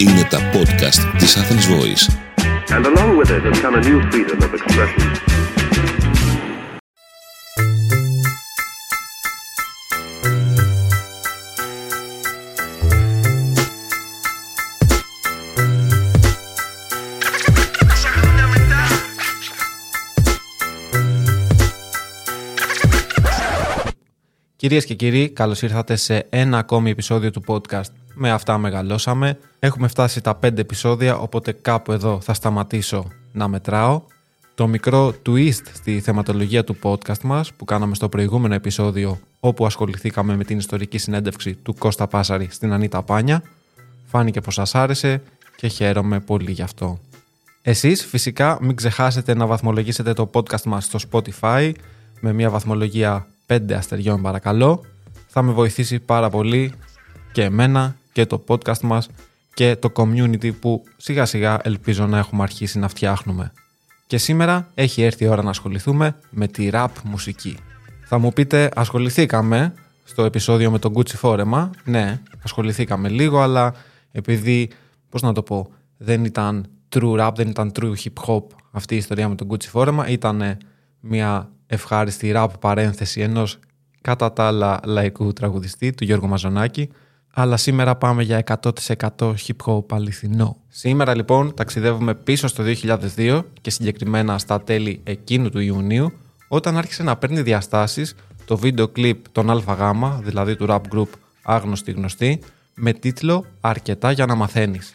Είναι τα podcast της Athens Voice. And along with it has come a new freedom of expression. Κυρίες και κύριοι, καλώς ήρθατε σε ένα ακόμη επεισόδιο του podcast. Με αυτά μεγαλώσαμε. Έχουμε φτάσει τα 5 επεισόδια, οπότε κάπου εδώ θα σταματήσω να μετράω. Το μικρό twist στη θεματολογία του podcast μας που κάναμε στο προηγούμενο επεισόδιο όπου ασχοληθήκαμε με την ιστορική συνέντευξη του Κώστα Πάσαρη στην Ανίτα Πάνια φάνηκε πως σας άρεσε και χαίρομαι πολύ γι' αυτό. Εσείς φυσικά μην ξεχάσετε να βαθμολογήσετε το podcast μας στο Spotify με μια βαθμολογία 5 αστεριών παρακαλώ. Θα με βοηθήσει πάρα πολύ και εμένα και το podcast μας και το community που σιγά σιγά ελπίζω να έχουμε αρχίσει να φτιάχνουμε. Και σήμερα έχει έρθει η ώρα να ασχοληθούμε με τη rap μουσική. Θα μου πείτε ασχοληθήκαμε στο επεισόδιο με τον Gucci Φόρεμα. Ναι, ασχοληθήκαμε λίγο αλλά επειδή, πώς να το πω, δεν ήταν true rap, δεν ήταν true hip hop αυτή η ιστορία με τον Gucci Φόρεμα. Ήταν μια ευχάριστη rap παρένθεση ενός κατά τα άλλα λαϊκού τραγουδιστή του Γιώργου Μαζονάκη αλλά σήμερα πάμε για 100% hip hop αληθινό. Σήμερα λοιπόν ταξιδεύουμε πίσω στο 2002 και συγκεκριμένα στα τέλη εκείνου του Ιουνίου όταν άρχισε να παίρνει διαστάσεις το βίντεο κλιπ των ΑΓ, δηλαδή του rap group Άγνωστη Γνωστή, με τίτλο «Αρκετά για να μαθαίνεις».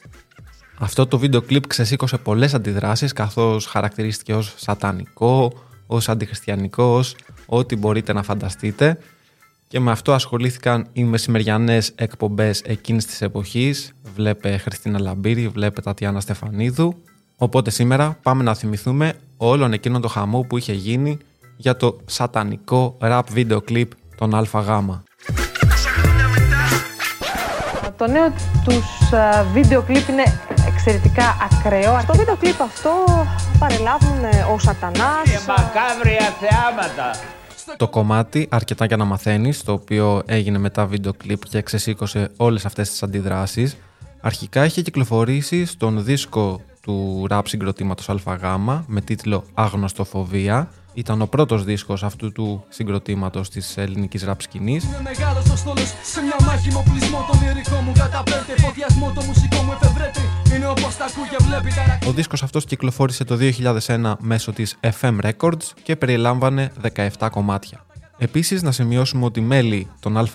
Αυτό το βίντεο κλιπ ξεσήκωσε πολλές αντιδράσεις καθώς χαρακτηρίστηκε ως σατανικό, ως αντιχριστιανικό, ως ό,τι μπορείτε να φανταστείτε και με αυτό ασχολήθηκαν οι μεσημεριανές εκπομπές εκείνης της εποχής βλέπε Χριστίνα Λαμπύρη, βλέπε Τατιάνα Στεφανίδου οπότε σήμερα πάμε να θυμηθούμε όλον εκείνον το χαμό που είχε γίνει για το σατανικό rap βίντεο κλιπ των ΑΓ. Το νέο τους βίντεο κλιπ είναι εξαιρετικά ακραίο. Στο βίντεο κλιπ αυτό παρελάβουν ε, ο Σατανάς. Και μακάβρια θεάματα. Το κομμάτι αρκετά για να μαθαίνεις, το οποίο έγινε μετά βίντεο κλιπ και ξεσήκωσε όλες αυτές τις αντιδράσεις, αρχικά είχε κυκλοφορήσει στον δίσκο του ραπ συγκροτήματος ΑΓ με τίτλο «Αγνωστοφοβία». Ήταν ο πρώτος δίσκος αυτού του συγκροτήματος της ελληνικής ραπ σκηνής. Είμαι μεγάλος ο στόλος σε μια μάχη με οπλισμό. Το λυρικό μου καταπέμπει. Φωτιασμό το μουσικό μου εφευρέτει. Είναι όπως τα ακούει και βλέπει τα Ο δίσκος αυτός κυκλοφόρησε το 2001 μέσω της FM Records και περιλάμβανε 17 κομμάτια. Επίσης να σημειώσουμε ότι μέλη των ΑΓ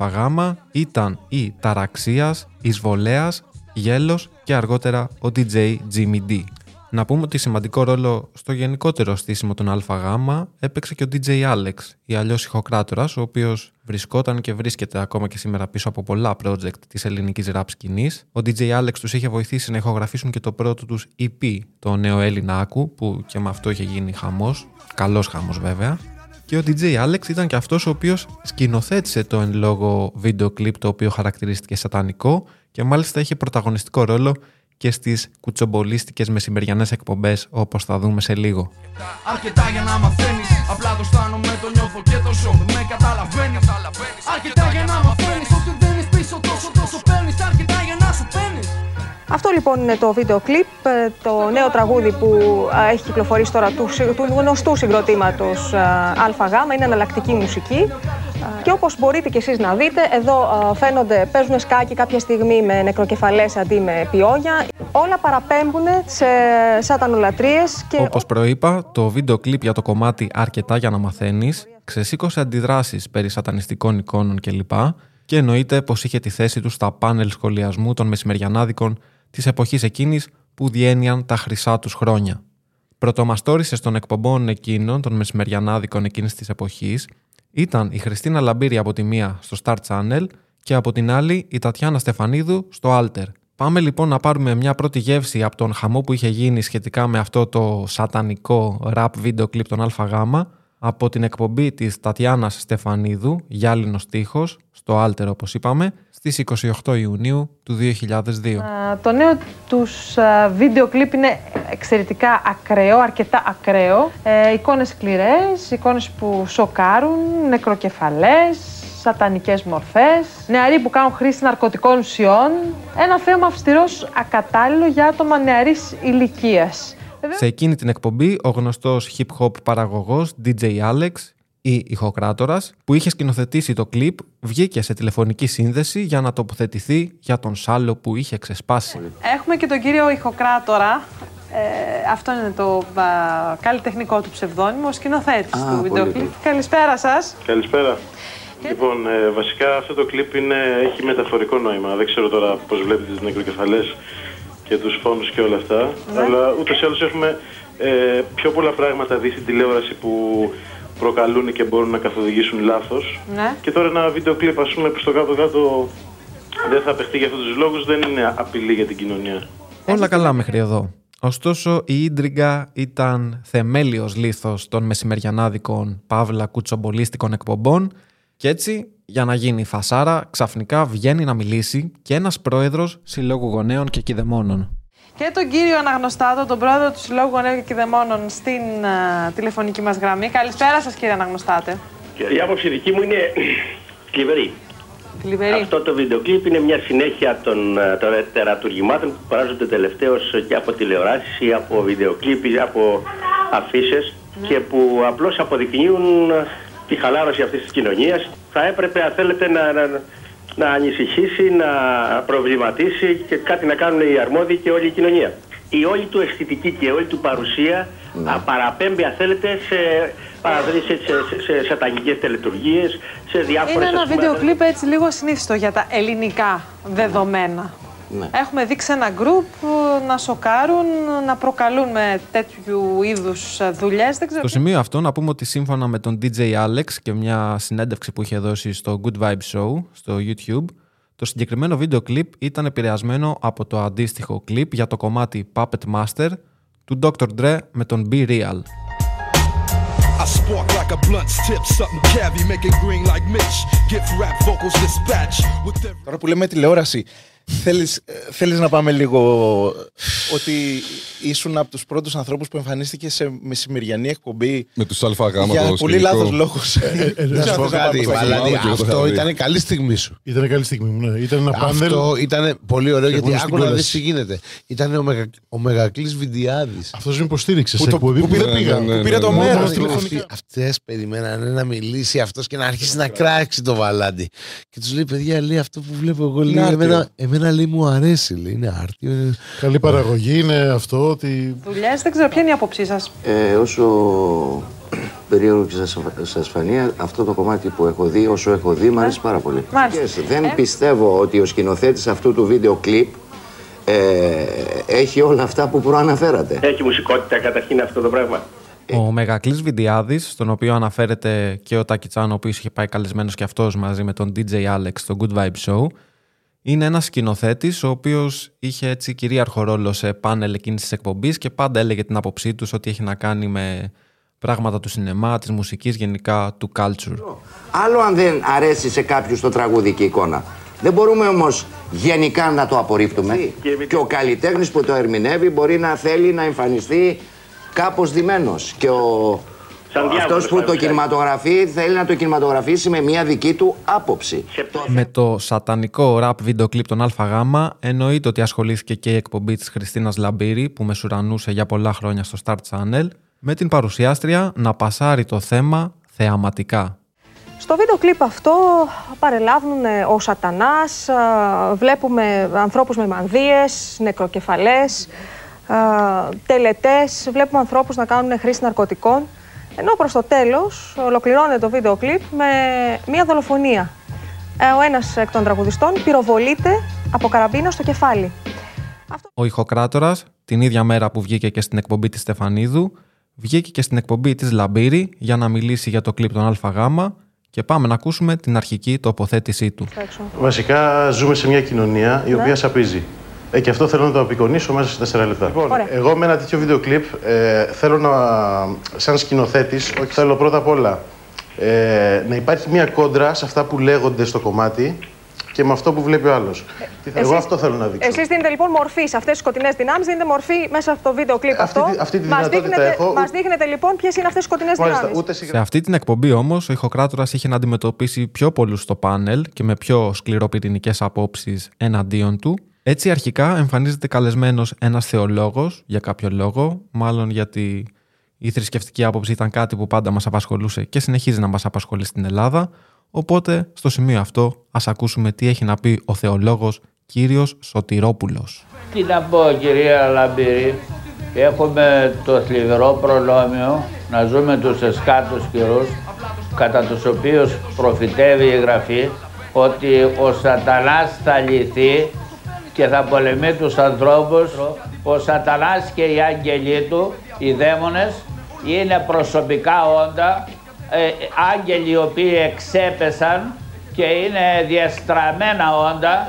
ήταν η Ταραξίας, Εισβολέας, Γέλος και αργότερα ο DJ Jimmy D. Να πούμε ότι σημαντικό ρόλο στο γενικότερο στήσιμο των ΑΓ έπαιξε και ο DJ Alex, ή αλλιώς ηχοκράτορας, ο οποίος βρισκόταν και βρίσκεται ακόμα και σήμερα πίσω από πολλά project της ελληνικής rap σκηνής. Ο DJ Alex τους είχε βοηθήσει να ηχογραφήσουν και το πρώτο τους EP, το νέο Έλληνα Άκου, που και με αυτό είχε γίνει χαμός. Καλός χαμός βέβαια. Και ο DJ Alex ήταν και αυτός ο οποίος σκηνοθέτησε το εν λόγω βίντεο κλιπ το οποίο χαρακτηρίστηκε σατανικό και μάλιστα είχε πρωταγωνιστικό ρόλο και στις κουτσομπολίστικες μεσημεριανές εκπομπές όπως θα δούμε σε λίγο. Αρκετά για να μαθαίνεις. Απλά το αισθάνομαι, το νιώθω και το ζω. Με καταλαβαίνεις. Αρκετά για να μαθαίνεις. Ό,τι δίνει πίσω τόσο τόσο παίρνεις. Αρκετά Αυτό λοιπόν είναι το βίντεο κλιπ, ε, το νέο τραγούδι που ε, έχει κυκλοφορήσει τώρα του, συ- του γνωστού συγκροτήματος ε, ΑΓ, είναι εναλλακτική μουσική. Ε, Και όπως μπορείτε κι εσείς να δείτε, εδώ ε, φαίνονται, παίζουν σκάκι κάποια στιγμή με νεκροκεφαλές αντί με πιόγια. Όλα παραπέμπουν σε σατανολατρίες και Όπως προείπα, το βίντεο κλιπ για το κομμάτι «Αρκετά για να μαθαίνεις» ξεσήκωσε αντιδράσεις περί σατανιστικών εικόνων κλπ. Και εννοείται πως είχε τη θέση του στα πάνελ σχολιασμού των μεσημεριανάδικων της εποχής εκείνης που διένυαν τα χρυσά τους χρόνια. Πρωτομαστόρισες των εκπομπών εκείνων των μεσημεριανάδικων εκείνης της εποχής ήταν η Χριστίνα Λαμπύρη από τη μία στο Star Channel και από την άλλη η Τατιάνα Στεφανίδου στο Alter. Πάμε λοιπόν να πάρουμε μια πρώτη γεύση από τον χαμό που είχε γίνει σχετικά με αυτό το σατανικό rap βίντεο κλιπ των ΑΓ από την εκπομπή της Τατιάνας Στεφανίδου, Γυάλινος Τείχος, στο Alter όπως είπαμε, στις 28 Ιουνίου του 2002. Ε, Το νέο τους ε, βίντεο κλιπ είναι εξαιρετικά ακραίο, αρκετά ακραίο. Ε, εικόνες σκληρές, εικόνες που σοκάρουν, νεκροκεφαλές, σατανικές μορφές, νεαροί που κάνουν χρήση ναρκωτικών ουσιών. Ένα θέμα αυστηρός ακατάλληλο για άτομα νεαρής ηλικίας. Σε εκείνη την εκπομπή, ο γνωστός hip-hop παραγωγός DJ Alex ή ηχοκράτορας, που είχε σκηνοθετήσει το κλιπ, βγήκε σε τηλεφωνική σύνδεση για να τοποθετηθεί για τον σάλο που είχε ξεσπάσει. Έχουμε και τον κύριο ηχοκράτορα. Ε, αυτό είναι το α, καλλιτεχνικό του ψευδόνυμο, ο σκηνοθέτης του βίντεο κλιπ. Καλησπέρα σας. Καλησπέρα. Λοιπόν, ε, βασικά αυτό το κλιπ είναι, έχει μεταφορικό νόημα. Δεν ξέρω τώρα πώς βλέπετε τις νεκροκεφαλές και τους φόνους και όλα αυτά. Αλλά ούτως ή άλλως έχουμε ε, πιο πολλά πράγματα δει στην τηλεόραση που προκαλούν και μπορούν να καθοδηγήσουν λάθος. Ναι. Και τώρα ένα βίντεο κλιπ, ας πούμε, που στο κάτω-κάτω δεν θα παιχτεί για αυτούς τους λόγους, δεν είναι απειλή για την κοινωνία. Όλα καλά μέχρι εδώ. Ωστόσο, η ίντριγκα ήταν θεμέλιος λίθος των μεσημεριανάδικων παύλα κουτσομπολίστικων εκπομπών και έτσι, για να γίνει φασάρα, ξαφνικά βγαίνει να μιλήσει και ένας πρόεδρος Συλλόγου Γονέων και Κηδεμόνων. Και τον κύριο Αναγνωστάτο, τον πρόεδρο του Συλλόγου Γονέων και Κηδεμόνων στην α, τηλεφωνική μας γραμμή. Καλησπέρα σας κύριε Αναγνωστάτε. Και η άποψη δική μου είναι θλιβερή. Θλιβερή. Αυτό το βίντεο κλιπ είναι μια συνέχεια των, ε, των τερατουργημάτων που παράζονται τελευταίως και από τηλεοράσεις ή από βίντεο κλιπ ή από αφήσεις και που απλώς αποδεικνύουν ε, τη χαλάρωση αυτής της κοινωνίας. Θα έπρεπε, αν θέλετε, να, να, να ανησυχήσει, να προβληματίσει και κάτι να κάνουν οι αρμόδιοι και όλη η κοινωνία. Η όλη του αισθητική και όλη του παρουσία α, παραπέμπει, αν θέλετε, σε, παραδρύσεις, σε, σε, σε, σε σατανικές τελετουργίες, σε διάφορες... Είναι ένα ας πούμε, βίντεο κλιπ έτσι λίγο ασυνήθιστο για τα ελληνικά δεδομένα. Έχουμε δείξει ένα γκρουπ ε, να σοκάρουν, να προκαλούν με τέτοιου είδους ε, δουλειές. Δεν ξέρω. Στο σημείο αυτό να πούμε ότι σύμφωνα με τον DJ Alex και μια συνέντευξη που είχε δώσει στο Good Vibe Show στο YouTube, το συγκεκριμένο βίντεο κλιπ ήταν επηρεασμένο από το αντίστοιχο κλιπ για το κομμάτι Puppet Master του Dr. Dre με τον Be Real. I spark like a blunt's tip, something cavy, make it green like Mitch. Get rap vocals dispatch with every Τώρα που λέμε τηλεόραση, θέλεις, ε, θέλεις να πάμε λίγο ότι ήσουν από τους πρώτους ανθρώπους που εμφανίστηκε σε μεσημεριανή εκπομπή Με τους αλφαγάμα για το πολύ σκηνικό. λάθος λόγους. ε, να σου πω κάτι, το δηλαδή, θυμάμαι και εγώ το αυτό είχα δει. ήταν καλή στιγμή σου. Ήταν καλή στιγμή μου, ναι. Ήταν ένα πάνελ. Αυτό ήταν πολύ ωραίο γιατί ήμουν στην άκου να δεις κόλαση. τι γίνεται. Ήταν ο, μεγα, ο Μεγακλής Βιντιάδης. Αυτός με υποστήριξε Που σε το- εκπομπή που πήρε- δεν πήγα. ναι, ναι, που πήρε το ναι, ναι. μέρος Μόνο τηλεφωνικά. τηλεφωνικά. Αυτές περιμένανε να μιλήσει αυτός και να αρχίσει να κράξει το βαλάντι. Και τους λέει, παιδιά, λέει αυτό που βλέπω εγώ, λέει, Είναι άρτιο. Εμένα, εμένα λέει μου αρέσει, λέει, είναι άρτιο. είναι- Καλή παραγωγή είναι αυτό ότι Δουλειές, δεν ξέρω ποια είναι η άποψή σας. Ε, όσο περίεργο και σας, σας φανεί, αυτό το κομμάτι που έχω δει, όσο έχω δει, μου αρέσει πάρα πολύ. Μάλιστα. Yes, δεν πιστεύω ότι ο σκηνοθέτης αυτού του βίντεο κλιπ ε, έχει όλα αυτά που προαναφέρατε. Έχει μουσικότητα καταρχήν αυτό το πράγμα. Ο Μεγακλής Βιντιάδης, στον οποίο αναφέρεται και ο Τάκη Τσάν, ο οποίος είχε πάει καλεσμένος και αυτός μαζί με τον DJ Alex στο Good Vibe Show, είναι ένας σκηνοθέτης ο οποίος είχε έτσι κυρίαρχο ρόλο σε πάνελ εκείνης της εκπομπής και πάντα έλεγε την άποψή τους ότι έχει να κάνει με πράγματα του σινεμά, της μουσικής, γενικά του culture. Άλλο αν δεν αρέσει σε κάποιους το τραγούδι και η εικόνα. Δεν μπορούμε όμως γενικά να το απορρίπτουμε. Και ο καλλιτέχνης που το ερμηνεύει μπορεί να θέλει να εμφανιστεί κάπως διμένος. Και ο... Σαν διάβολος, αυτός που το παρουσιάζει. κινηματογραφεί θέλει να το κινηματογραφήσει με μια δική του άποψη. Με το σατανικό rap βίντεο κλιπ των ΑΓ εννοείται ότι ασχολήθηκε και η εκπομπή της Χριστίνας Λαμπύρη που μεσουρανούσε για πολλά χρόνια στο Star Channel με την παρουσιάστρια να πασάρει το θέμα θεαματικά. Στο βίντεο κλιπ αυτό παρελάβουν ε, ο σατανάς, ε, βλέπουμε ανθρώπους με μανδύες, νεκροκεφαλές, ε, τελετές, βλέπουμε ανθρώπους να κάνουν χρήση ναρκωτικών. Ενώ προς το τέλος ολοκληρώνεται το βίντεο κλιπ με μία δολοφονία. Ε, Ο ένας εκ των τραγουδιστών πυροβολείται από καραμπίνα στο κεφάλι. Ο ηχοκράτορας, την ίδια μέρα που βγήκε και στην εκπομπή της Στεφανίδου, βγήκε και στην εκπομπή της Λαμπύρη για να μιλήσει για το κλιπ των ΑΓ και πάμε να ακούσουμε την αρχική τοποθέτησή του. Στο έξω. Βασικά ζούμε σε μια κοινωνία η Ναι. οποία σαπίζει. Ε, και αυτό θέλω να το απεικονίσω μέσα σε τέσσερα λεπτά. Λοιπόν, Ωραία. εγώ με ένα τέτοιο βίντεο κλιπ ε, θέλω να, σαν σκηνοθέτης, όχι θέλω πρώτα απ' όλα ε, να υπάρχει μια κόντρα σε αυτά που λέγονται στο κομμάτι και με αυτό που βλέπει ο άλλος. Εγώ αυτό θέλω να δείξω. Εσείς δίνετε λοιπόν μορφής σε αυτές τις σκοτεινές δυνάμεις, δίνετε μορφή μέσα από το βίντεο κλειπ Αυτή αυτό. τη- αυτή τη Μας δυνατότητα δείχνετε, έχω. Μας δείχνετε λοιπόν ποιες είναι αυτές οι σκοτεινές δυνάμεις. Σε αυτή την εκπομπή όμως, ο Ιχοκράτορας είχε να αντιμετωπίσει πιο πολλούς στο πάνελ και με πιο σκληροπυρηνικέ απόψεις εναντίον του. Έτσι, αρχικά εμφανίζεται καλεσμένος ένας θεολόγος για κάποιο λόγο, μάλλον γιατί η θρησκευτική άποψη ήταν κάτι που πάντα μας απασχολούσε και συνεχίζει να μας απασχολεί στην Ελλάδα. Οπότε, στο σημείο αυτό, ας ακούσουμε τι έχει να πει ο θεολόγος κύριος Σωτηρόπουλος. Τι να πω κυρία Λαμπύρη, έχουμε το θλιβερό προνόμιο να ζούμε τους εσκάτους καιρούς κατά τους οποίους προφητεύει η Γραφή ότι ο σατανάς θα λυθεί και θα πολεμεί τους ανθρώπους. Ο σατανάς και οι άγγελοι του, οι δαίμονες, είναι προσωπικά όντα, ε, άγγελοι οι οποίοι εξέπεσαν και είναι διαστραμμένα όντα.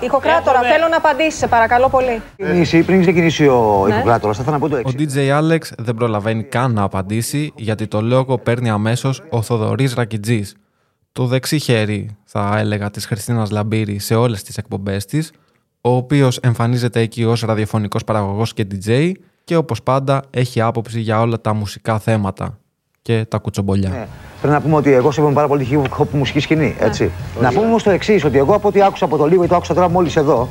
Ιχοκράτορα, Έχουμε- θέλω να απαντήσεις, σε παρακαλώ πολύ. ξεκινήσει, πριν ξεκινήσει ο Ναι. Ιπποκράτορα, θα ήθελα να πω το Ο εξής. DJ Alex δεν προλαβαίνει καν να απαντήσει γιατί το λόγο παίρνει αμέσως ο Θοδωρής Ρακιτζής. Το δεξί χέρι, θα έλεγα, της Χριστίνας Λαμπύρη σε όλες τις εκπομπές της, ο οποίος εμφανίζεται εκεί ως ραδιοφωνικός παραγωγός και DJ και όπως πάντα έχει άποψη για όλα τα μουσικά θέματα και τα κουτσομπολιά. Ναι. Πρέπει να πούμε ότι εγώ σέβομαι πάρα πολύ τη hip hop μουσική σκηνή. Έτσι. Να πούμε όμως το εξής, ότι εγώ από ό,τι άκουσα από το λίγο ή το άκουσα τώρα μόλις εδώ,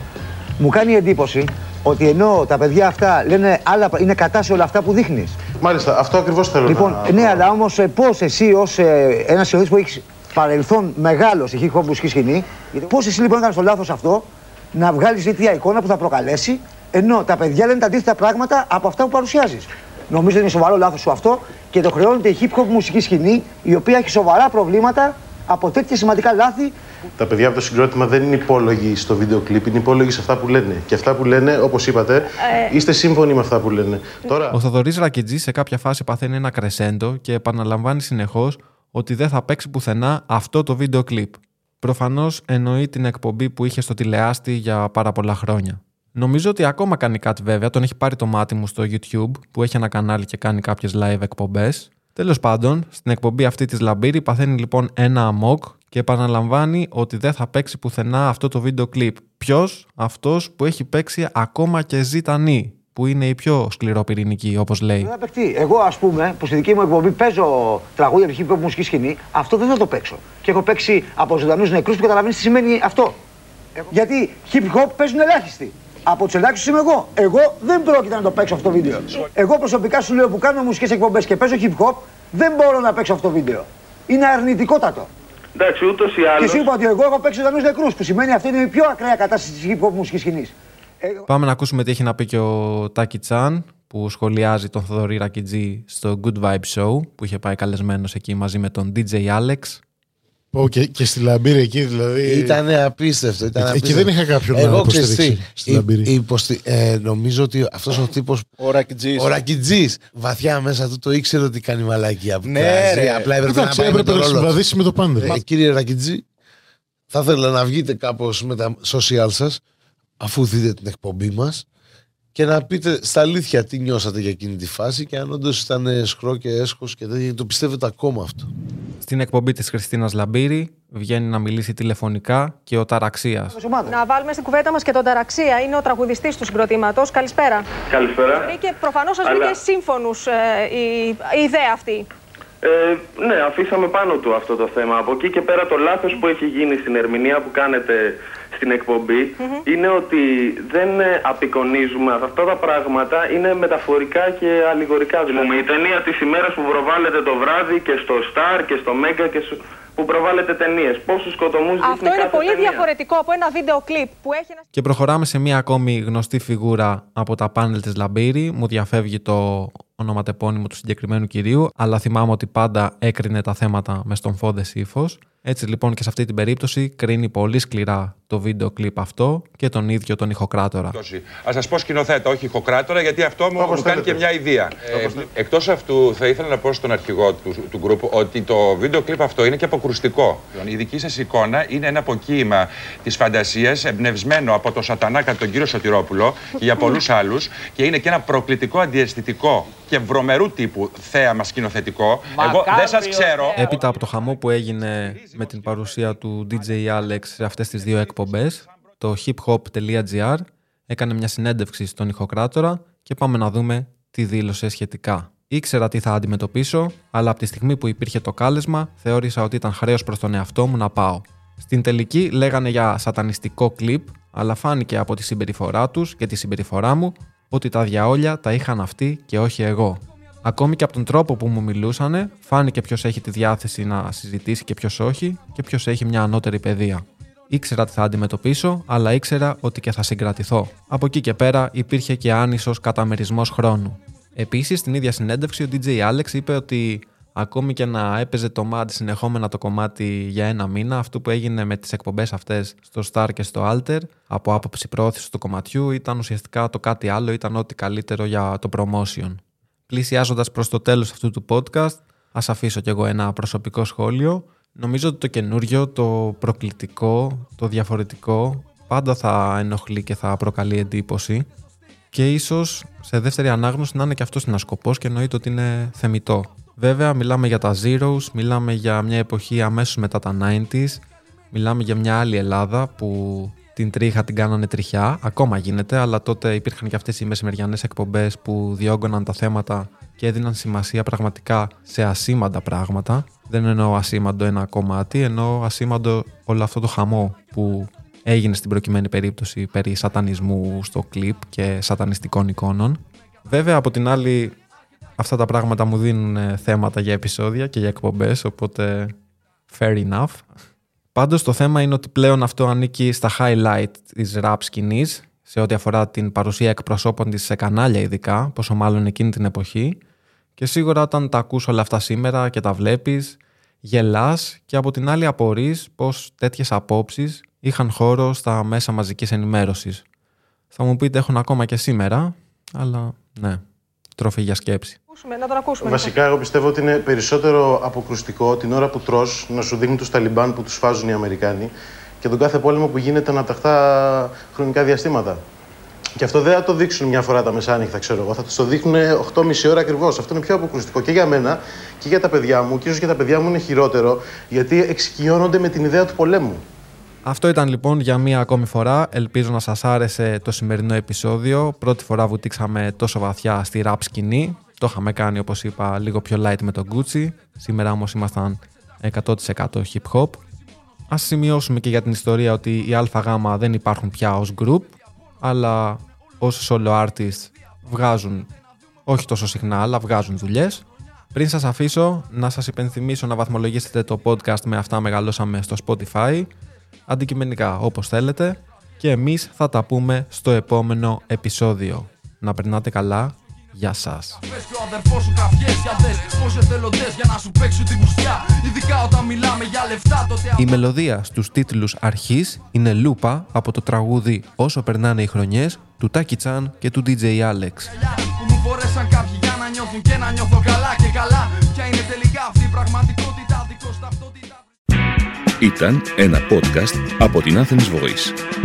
μου κάνει εντύπωση ότι ενώ τα παιδιά αυτά λένε άλλα, πρα- είναι κατά σε όλα αυτά που δείχνεις. Μάλιστα, αυτό ακριβώς θέλω Λοιπόν, να. ναι, αλλά όμως πώς εσύ ως ε, ένας συνοδεύτη που έχεις παρελθόν μεγάλος στη hip hop μουσική σκηνή, πώς εσύ λοιπόν έκανες το λάθος αυτό να βγάλεις τέτοια εικόνα που θα προκαλέσει, ενώ τα παιδιά λένε τα αντίθετα πράγματα από αυτά που παρουσιάζεις. Νομίζω ότι είναι σοβαρό λάθος σου αυτό και το χρεώνεται η hip hop μουσική σκηνή, η οποία έχει σοβαρά προβλήματα από τέτοια σημαντικά λάθη Τα παιδιά από το συγκρότημα δεν είναι υπόλογοι στο βίντεο κλιπ, είναι υπόλογοι σε αυτά που λένε. Και αυτά που λένε, όπως είπατε, Ε. είστε σύμφωνοι με αυτά που λένε. Τώρα, Ο Θοδωρής Ρακιτζής σε κάποια φάση παθαίνει ένα κρεσέντο και επαναλαμβάνει συνεχώς ότι δεν θα παίξει πουθενά αυτό το βίντεο κλιπ. Προφανώς εννοεί την εκπομπή που είχε στο τηλεάστη για πάρα πολλά χρόνια. Νομίζω ότι ακόμα κάνει κάτι βέβαια, τον έχει πάρει το μάτι μου στο YouTube που έχει ένα κανάλι και κάνει κάποιες live εκπομπές. Τέλος πάντων, στην εκπομπή αυτή της Λαμπύρη παθαίνει λοιπόν ένα αμόκ και επαναλαμβάνει ότι δεν θα παίξει πουθενά αυτό το βίντεο κλιπ. Ποιος; Αυτός που έχει παίξει ακόμα και ζητανή, που είναι η πιο σκληροπυρηνική όπως λέει. Δεν θα παιχτεί. Εγώ, ας πούμε, που στη δική μου εκπομπή παίζω τραγούδια από hip hop μουσική σκηνή, αυτό δεν θα το παίξω. Και έχω παίξει από ζωντανούς νεκρούς που καταλαβαίνεις τι σημαίνει αυτό. Γιατί hip hop παίζουν ελάχιστοι. Από τους ελάχιστους είμαι εγώ. Εγώ δεν πρόκειται να το παίξω αυτό το βίντεο. Εγώ προσωπικά σου λέω που κάνω μουσικές εκπομπές και παίζω hip hop, δεν μπορώ να παίξω αυτό το βίντεο. Είναι αρνητικότατο. Εντάξει, ούτως ή Και άλλω. σου είπα ότι εγώ έχω παίξει ζωντανούς νεκρούς, που σημαίνει αυτή είναι η πιο ακραία κατάσταση της hip hop μουσικής σκηνής. Πάμε να ακούσουμε τι έχει να πει και ο Τάκη Τσάν που σχολιάζει τον Θοδωρή Ρακιτζή στο Good Vibe Show που είχε πάει καλεσμένος εκεί μαζί με τον DJ Alex. Πω, και, και στη Λαμπύρη εκεί δηλαδή. Ήταν απίστευτο. Ήταν Εκεί απίστευτο. δεν είχα κάποιον να Εγώ υποστηρίξει ξέρεις τι, στη η- Λαμπύρη. η υποστη- ε, νομίζω ότι αυτός ο τύπο. Ο Ρακιτζής. Ο Ρακιτζής, βαθιά μέσα του το ήξερε ότι κάνει μαλακία που Ναι, κράζει. ρε. Απλά έπρεπε Εντάξει, να πάει με έπρεπε το να ρόλο. συμβαδίσει με το πάντερ. Ε, κύριε Ρακιτζή, θα ήθελα να βγείτε κάπως με τα social σας, αφού δείτε την εκπομπή μας, και να πείτε στα αλήθεια τι νιώσατε για εκείνη τη φάση και αν όντως ήταν σχρό και έσχος και τέτοια, το πιστεύετε ακόμα αυτό. Στην εκπομπή της Χριστίνας Λαμπύρη βγαίνει να μιλήσει τηλεφωνικά και ο Ταραξίας. Να βάλουμε στην κουβέντα μας και τον Ταραξία. Είναι ο τραγουδιστής του συγκροτήματος. Καλησπέρα. Καλησπέρα. Βρήκε, προφανώς σας Αλλά- βρήκε σύμφωνου η, η ιδέα αυτή. Ε, ναι, αφήσαμε πάνω του αυτό το θέμα. Από εκεί και πέρα το λάθος που έχει γίνει στην ερμηνεία που κάνετε στην εκπομπη είναι ότι δεν ε, απεικονίζουμε αυτά τα πράγματα, είναι μεταφορικά και αλληγορικά. Δηλαδή η ταινία της ημέρας που προβάλλεται το βράδυ και στο Star και στο Mega και στο- που προβάλλεται ταινίες. Πόσους σκοτωμούς Αυτό δείχνει είναι κάθε πολύ ταινία; διαφορετικό από ένα βίντεο κλιπ που έχει ένα. Και προχωράμε σε μία ακόμη γνωστή φιγούρα από τα πάνελ της Λαμπύρη. Μου διαφεύγει το ονοματεπώνυμο του συγκεκριμένου κυρίου, αλλά θυμάμαι ότι πάντα έκρινε τα θέματα με στον φόντες ύφος. Έτσι λοιπόν και σε αυτή την περίπτωση κρίνει πολύ σκληρά το βίντεο κλιπ αυτό και τον ίδιο τον ηχοκράτορα. Α σας πω σκηνοθέτα, όχι ηχοκράτορα, γιατί αυτό μου, μου κάνει και μια ιδέα. Ε, Εκτός αυτού, θα ήθελα να πω στον αρχηγό του, του γκρουπ ότι το βίντεο κλιπ αυτό είναι και αποκρουστικό. Η δική σας εικόνα είναι ένα αποκύημα της φαντασίας, εμπνευσμένο από τον Σατανά κατά τον κύριο Σωτηρόπουλο και για πολλούς άλλους. Και είναι και ένα προκλητικό αντιαισθητικό και βρωμερού τύπου θέαμα σκηνοθετικό. Εγώ δεν σας ξέρω. Έπειτα από το χαμό που έγινε με την παρουσία του DJ Alex σε αυτές τις δύο εκπομπές. Το hiphop.gr έκανε μια συνέντευξη στον ηχοκράτορα και πάμε να δούμε τι δήλωσε σχετικά. Ήξερα τι θα αντιμετωπίσω, αλλά από τη στιγμή που υπήρχε το κάλεσμα, θεώρησα ότι ήταν χρέος προς τον εαυτό μου να πάω. Στην τελική λέγανε για σατανιστικό κλιπ, αλλά φάνηκε από τη συμπεριφορά τους και τη συμπεριφορά μου ότι τα διαόλια τα είχαν αυτοί και όχι εγώ. Ακόμη και από τον τρόπο που μου μιλούσανε, φάνηκε ποιος έχει τη διάθεση να συζητήσει και ποιος όχι και ποιος έχει μια ανώτερη παιδεία. Ήξερα τι θα αντιμετωπίσω, αλλά ήξερα ότι και θα συγκρατηθώ. Από εκεί και πέρα υπήρχε και άνισος καταμερισμός χρόνου. Επίσης, στην ίδια συνέντευξη, ο DJ Alex είπε ότι ακόμη και να έπαιζε το MAD συνεχόμενα το κομμάτι για ένα μήνα, αυτό που έγινε με τις εκπομπές αυτές στο Star και στο Alter, από άποψη προώθησης του κομματιού, ήταν ουσιαστικά το κάτι άλλο, ήταν ό,τι καλύτερο για το promotion. Πλησιάζοντα προς το τέλος αυτού του podcast, ας αφήσω κι εγώ ένα προσωπικό σχόλιο. Νομίζω ότι το καινούριο, το προκλητικό, το διαφορετικό πάντα θα ενοχλεί και θα προκαλεί εντύπωση και ίσως σε δεύτερη ανάγνωση να είναι και αυτός ένα σκοπό και εννοείται ότι είναι θεμητό. Βέβαια, μιλάμε για τα Zeros, μιλάμε για μια εποχή αμέσως μετά τα 90s, μιλάμε για μια άλλη Ελλάδα που την τρίχα την κάνανε τριχιά, ακόμα γίνεται, αλλά τότε υπήρχαν και αυτές οι μεσημεριανές εκπομπές που διόγκωναν τα θέματα και έδιναν σημασία πραγματικά σε ασήμαντα πράγματα. Δεν εννοώ ασήμαντο ένα κομμάτι, εννοώ ασήμαντο όλο αυτό το χαμό που έγινε στην προκειμένη περίπτωση περί σατανισμού στο κλιπ και σατανιστικών εικόνων. Βέβαια από την άλλη αυτά τα πράγματα μου δίνουν ε, θέματα για επεισόδια και για εκπομπές οπότε fair enough. Πάντως το θέμα είναι ότι πλέον αυτό ανήκει στα highlight της rap σκηνής σε ό,τι αφορά την παρουσία εκπροσώπων της σε κανάλια ειδικά, πόσο μάλλον εκείνη την εποχή και σίγουρα όταν τα ακούς όλα αυτά σήμερα και τα βλέπεις γελάς και από την άλλη απορείς πως τέτοιες απόψεις είχαν χώρο στα μέσα μαζικής ενημέρωσης. Θα μου πείτε έχουν ακόμα και σήμερα, αλλά ναι, τροφή για σκέψη. Να τον ακούσουμε. Βασικά, εγώ πιστεύω ότι είναι περισσότερο αποκρουστικό την ώρα που τρως να σου δίνουν τους Ταλιμπάν που τους φάζουν οι Αμερικάνοι και τον κάθε πόλεμο που γίνεται αναταχτά χρονικά διαστήματα. Και αυτό δεν θα το δείξουν μια φορά τα μεσάνυχτα, ξέρω εγώ. Θα το δείχνουν 8,5 ώρα ακριβώς. Αυτό είναι πιο αποκρουστικό και για μένα και για τα παιδιά μου. Και ίσως για τα παιδιά μου είναι χειρότερο, γιατί εξοικειώνονται με την ιδέα του πολέμου. Αυτό ήταν λοιπόν για μία ακόμη φορά. Ελπίζω να σας άρεσε το σημερινό επεισόδιο. Πρώτη φορά βουτήξαμε τόσο βαθιά στη rap σκηνή. Το είχαμε κάνει όπως είπα λίγο πιο light με τον Gucci. Σήμερα όμως ήμασταν 100% hip hop. Ας σημειώσουμε και για την ιστορία ότι οι ΑΓ δεν υπάρχουν πια ως group, αλλά ως solo artists βγάζουν, όχι τόσο συχνά, αλλά βγάζουν δουλειές. Πριν σας αφήσω, να σας υπενθυμίσω να βαθμολογήσετε το podcast με αυτά μεγαλώσαμε στο Spotify αντικειμενικά όπως θέλετε και εμείς θα τα πούμε στο επόμενο επεισόδιο. Να περνάτε καλά. Γεια σας. Η μελωδία στους τίτλους αρχής είναι λούπα από το τραγούδι «Όσο περνάνε οι χρονιές» του Τάκι Τσάν και του DJ Alex. Που μου φορέσαν κάποιοι για να νιώθουν και να νιώθω καλά και καλά Ποια είναι τελικά αυτή η πραγματικότητα δικός ταυτότητας ήταν ένα podcast από την Athens Voice.